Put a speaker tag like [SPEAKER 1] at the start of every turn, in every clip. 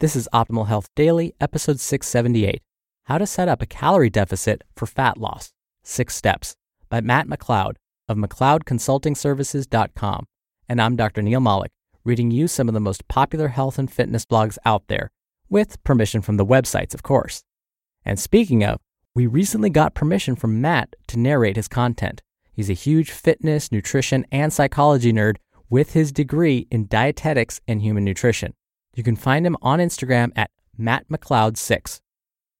[SPEAKER 1] This is Optimal Health Daily, episode 678 How to Set Up a Calorie Deficit for Fat Loss Six Steps by Matt McLeod of McLeodConsultingServices.com. And I'm Dr. Neal Malik, reading you some of the most popular health and fitness blogs out there, with permission from the websites, of course. And speaking of, we recently got permission from Matt to narrate his content. He's a huge fitness, nutrition, and psychology nerd with his degree in dietetics and human nutrition. You can find him on Instagram at mattmcleod6.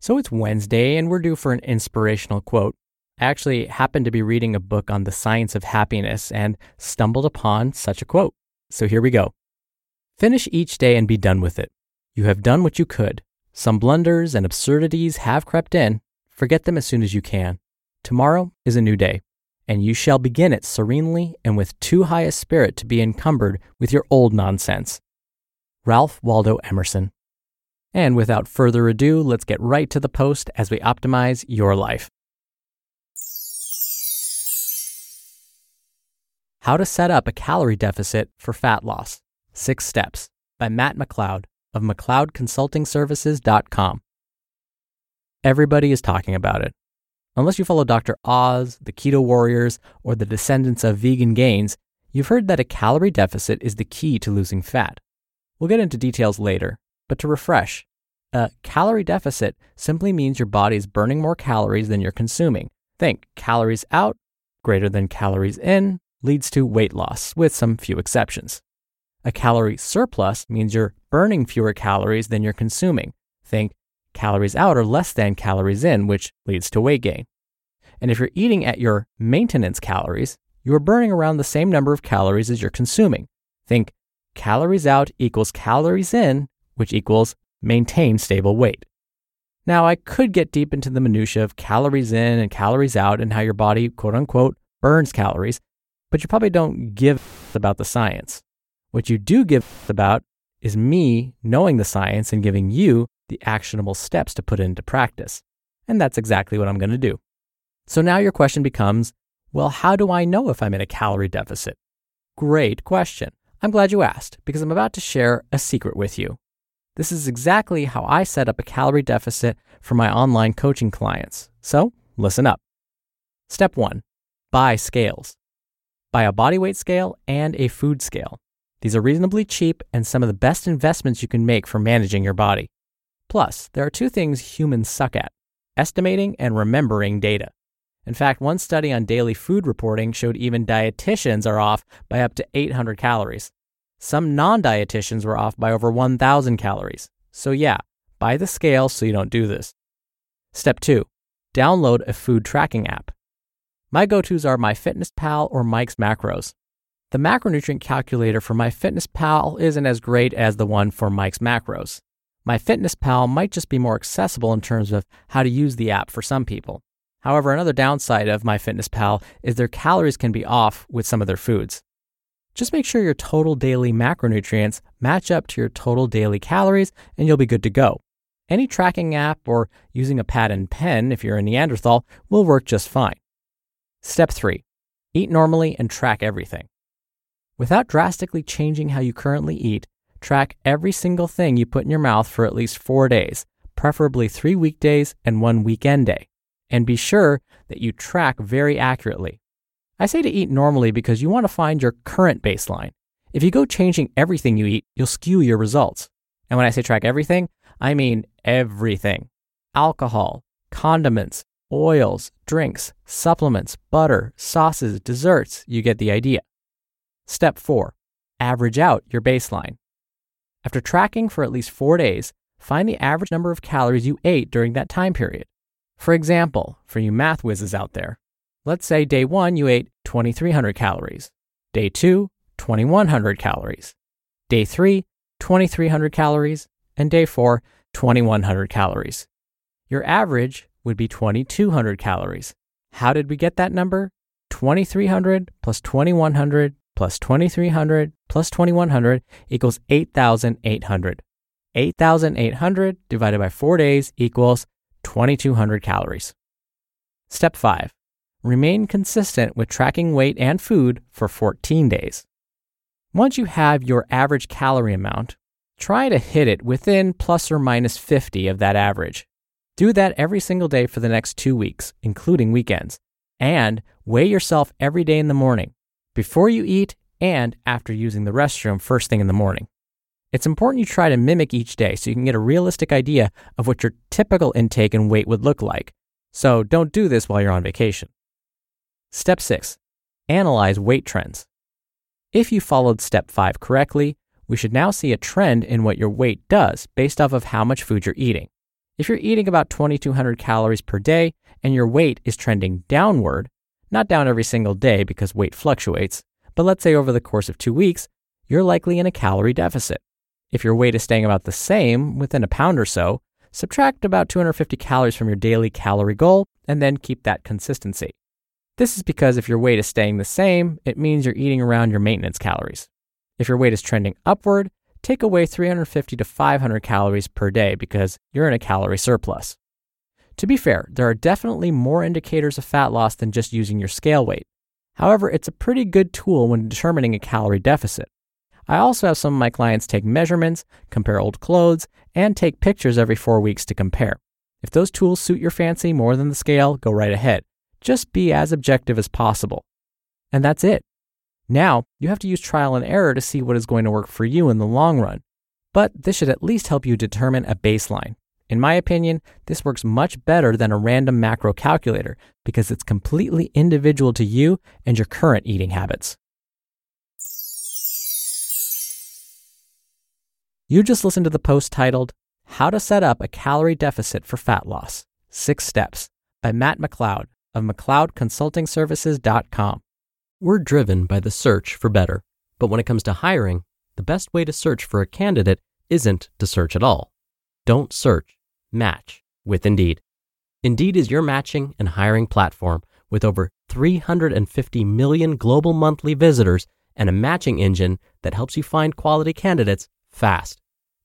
[SPEAKER 1] So it's Wednesday and we're due for an inspirational quote. I actually happened to be reading a book on the science of happiness and stumbled upon such a quote. So here we go. Finish each day and be done with it. You have done what you could. Some blunders and absurdities have crept in. Forget them as soon as you can. Tomorrow is a new day, and you shall begin it serenely and with too high a spirit to be encumbered with your old nonsense. Ralph Waldo Emerson. And without further ado, let's get right to the post as we optimize your life. How to Set Up a Calorie Deficit for Fat Loss Six Steps by Matt McLeod of McLeodConsultingServices.com. Everybody is talking about it. Unless you follow Dr. Oz, the Keto Warriors, or the descendants of vegan gains, you've heard that a calorie deficit is the key to losing fat. We'll get into details later, but to refresh, a calorie deficit simply means your body is burning more calories than you're consuming. Think calories out greater than calories in leads to weight loss, with some few exceptions. A calorie surplus means you're burning fewer calories than you're consuming. Think calories out are less than calories in, which leads to weight gain. And if you're eating at your maintenance calories, you are burning around the same number of calories as you're consuming. Think calories out equals calories in, which equals maintain stable weight. Now, I could get deep into the minutia of calories in and calories out and how your body, quote unquote, burns calories, but you probably don't give about the science. What you do give about is me knowing the science and giving you the actionable steps to put into practice. And that's exactly what I'm going to do. So now your question becomes well, how do I know if I'm in a calorie deficit? Great question. I'm glad you asked because I'm about to share a secret with you. This is exactly how I set up a calorie deficit for my online coaching clients. So listen up. Step one buy scales. Buy a body weight scale and a food scale. These are reasonably cheap and some of the best investments you can make for managing your body. Plus, there are two things humans suck at estimating and remembering data. In fact, one study on daily food reporting showed even dietitians are off by up to 800 calories. Some non dietitians were off by over 1,000 calories. So, yeah, buy the scale so you don't do this. Step two download a food tracking app. My go tos are MyFitnessPal or Mike's Macros. The macronutrient calculator for MyFitnessPal isn't as great as the one for Mike's Macros. MyFitnessPal might just be more accessible in terms of how to use the app for some people. However, another downside of MyFitnessPal is their calories can be off with some of their foods. Just make sure your total daily macronutrients match up to your total daily calories and you'll be good to go. Any tracking app or using a pad and pen if you're a Neanderthal will work just fine. Step 3. Eat normally and track everything. Without drastically changing how you currently eat, track every single thing you put in your mouth for at least four days, preferably three weekdays and one weekend day and be sure that you track very accurately. I say to eat normally because you want to find your current baseline. If you go changing everything you eat, you'll skew your results. And when I say track everything, I mean everything alcohol, condiments, oils, drinks, supplements, butter, sauces, desserts. You get the idea. Step four average out your baseline. After tracking for at least four days, find the average number of calories you ate during that time period. For example, for you math whizzes out there, let's say day one you ate 2,300 calories, day two, 2,100 calories, day three, 2,300 calories, and day four, 2,100 calories. Your average would be 2,200 calories. How did we get that number? 2,300 plus 2,100 plus 2,300 plus 2,100 equals 8,800. 8,800 divided by four days equals 2,200 calories. Step 5. Remain consistent with tracking weight and food for 14 days. Once you have your average calorie amount, try to hit it within plus or minus 50 of that average. Do that every single day for the next two weeks, including weekends. And weigh yourself every day in the morning, before you eat, and after using the restroom first thing in the morning. It's important you try to mimic each day so you can get a realistic idea of what your typical intake and weight would look like. So don't do this while you're on vacation. Step 6. Analyze weight trends. If you followed step 5 correctly, we should now see a trend in what your weight does based off of how much food you're eating. If you're eating about 2,200 calories per day and your weight is trending downward, not down every single day because weight fluctuates, but let's say over the course of two weeks, you're likely in a calorie deficit. If your weight is staying about the same, within a pound or so, subtract about 250 calories from your daily calorie goal and then keep that consistency. This is because if your weight is staying the same, it means you're eating around your maintenance calories. If your weight is trending upward, take away 350 to 500 calories per day because you're in a calorie surplus. To be fair, there are definitely more indicators of fat loss than just using your scale weight. However, it's a pretty good tool when determining a calorie deficit. I also have some of my clients take measurements, compare old clothes, and take pictures every four weeks to compare. If those tools suit your fancy more than the scale, go right ahead. Just be as objective as possible. And that's it. Now, you have to use trial and error to see what is going to work for you in the long run. But this should at least help you determine a baseline. In my opinion, this works much better than a random macro calculator because it's completely individual to you and your current eating habits. You just listened to the post titled, How to Set Up a Calorie Deficit for Fat Loss Six Steps by Matt McLeod of McLeodConsultingServices.com. We're driven by the search for better, but when it comes to hiring, the best way to search for a candidate isn't to search at all. Don't search, match with Indeed. Indeed is your matching and hiring platform with over 350 million global monthly visitors and a matching engine that helps you find quality candidates fast.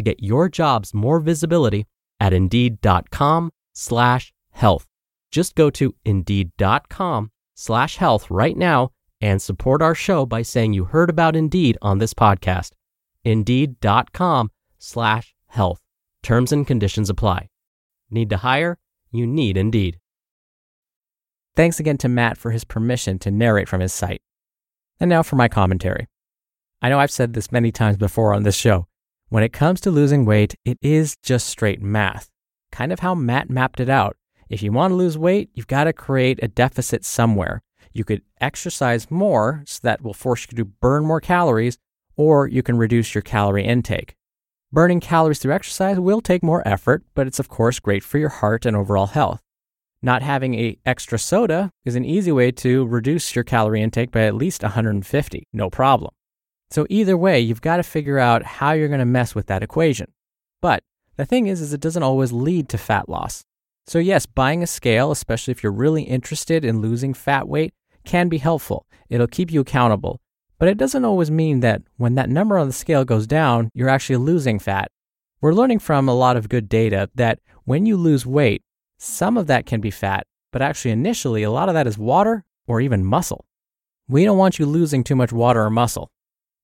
[SPEAKER 1] to get your jobs more visibility at indeed.com slash health. Just go to indeed.com slash health right now and support our show by saying you heard about Indeed on this podcast. Indeed.com slash health. Terms and conditions apply. Need to hire? You need Indeed. Thanks again to Matt for his permission to narrate from his site. And now for my commentary. I know I've said this many times before on this show. When it comes to losing weight, it is just straight math, kind of how Matt mapped it out if you want to lose weight, you've got to create a deficit somewhere. You could exercise more, so that will force you to burn more calories, or you can reduce your calorie intake. Burning calories through exercise will take more effort, but it's of course great for your heart and overall health. Not having a extra soda is an easy way to reduce your calorie intake by at least 150, no problem. So either way, you've got to figure out how you're going to mess with that equation. But the thing is is it doesn't always lead to fat loss. So, yes, buying a scale, especially if you're really interested in losing fat weight, can be helpful. It'll keep you accountable. But it doesn't always mean that when that number on the scale goes down, you're actually losing fat. We're learning from a lot of good data that when you lose weight, some of that can be fat, but actually, initially, a lot of that is water or even muscle. We don't want you losing too much water or muscle.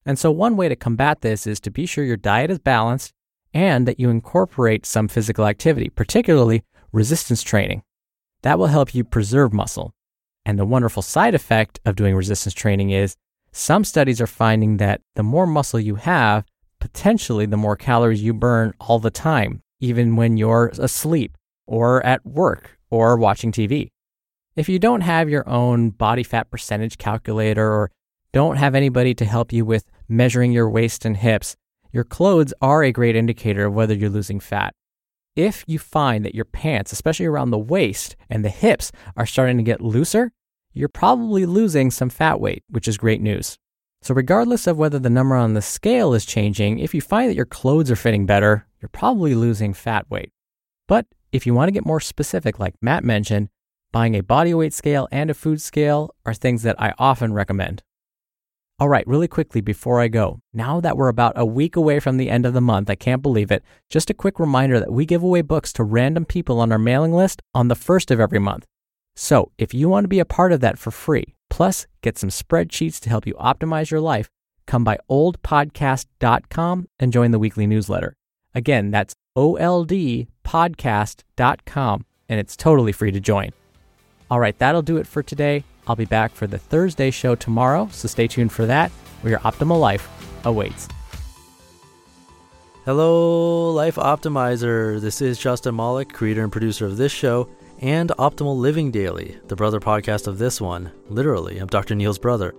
[SPEAKER 1] And so, one way to combat this is to be sure your diet is balanced and that you incorporate some physical activity, particularly resistance training. That will help you preserve muscle. And the wonderful side effect of doing resistance training is some studies are finding that the more muscle you have, potentially the more calories you burn all the time, even when you're asleep or at work or watching TV. If you don't have your own body fat percentage calculator or don't have anybody to help you with measuring your waist and hips, your clothes are a great indicator of whether you're losing fat. If you find that your pants, especially around the waist and the hips, are starting to get looser, you're probably losing some fat weight, which is great news. So, regardless of whether the number on the scale is changing, if you find that your clothes are fitting better, you're probably losing fat weight. But if you want to get more specific, like Matt mentioned, buying a body weight scale and a food scale are things that I often recommend. All right, really quickly before I go, now that we're about a week away from the end of the month, I can't believe it, just a quick reminder that we give away books to random people on our mailing list on the first of every month. So if you want to be a part of that for free, plus get some spreadsheets to help you optimize your life, come by oldpodcast.com and join the weekly newsletter. Again, that's oldpodcast.com, and it's totally free to join. All right, that'll do it for today. I'll be back for the Thursday show tomorrow, so stay tuned for that, where your optimal life awaits.
[SPEAKER 2] Hello, Life Optimizer. This is Justin Malik, creator and producer of this show and Optimal Living Daily, the brother podcast of this one. Literally, I'm Dr. Neal's brother.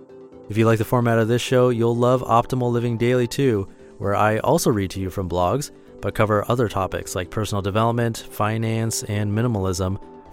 [SPEAKER 2] If you like the format of this show, you'll love Optimal Living Daily too, where I also read to you from blogs, but cover other topics like personal development, finance, and minimalism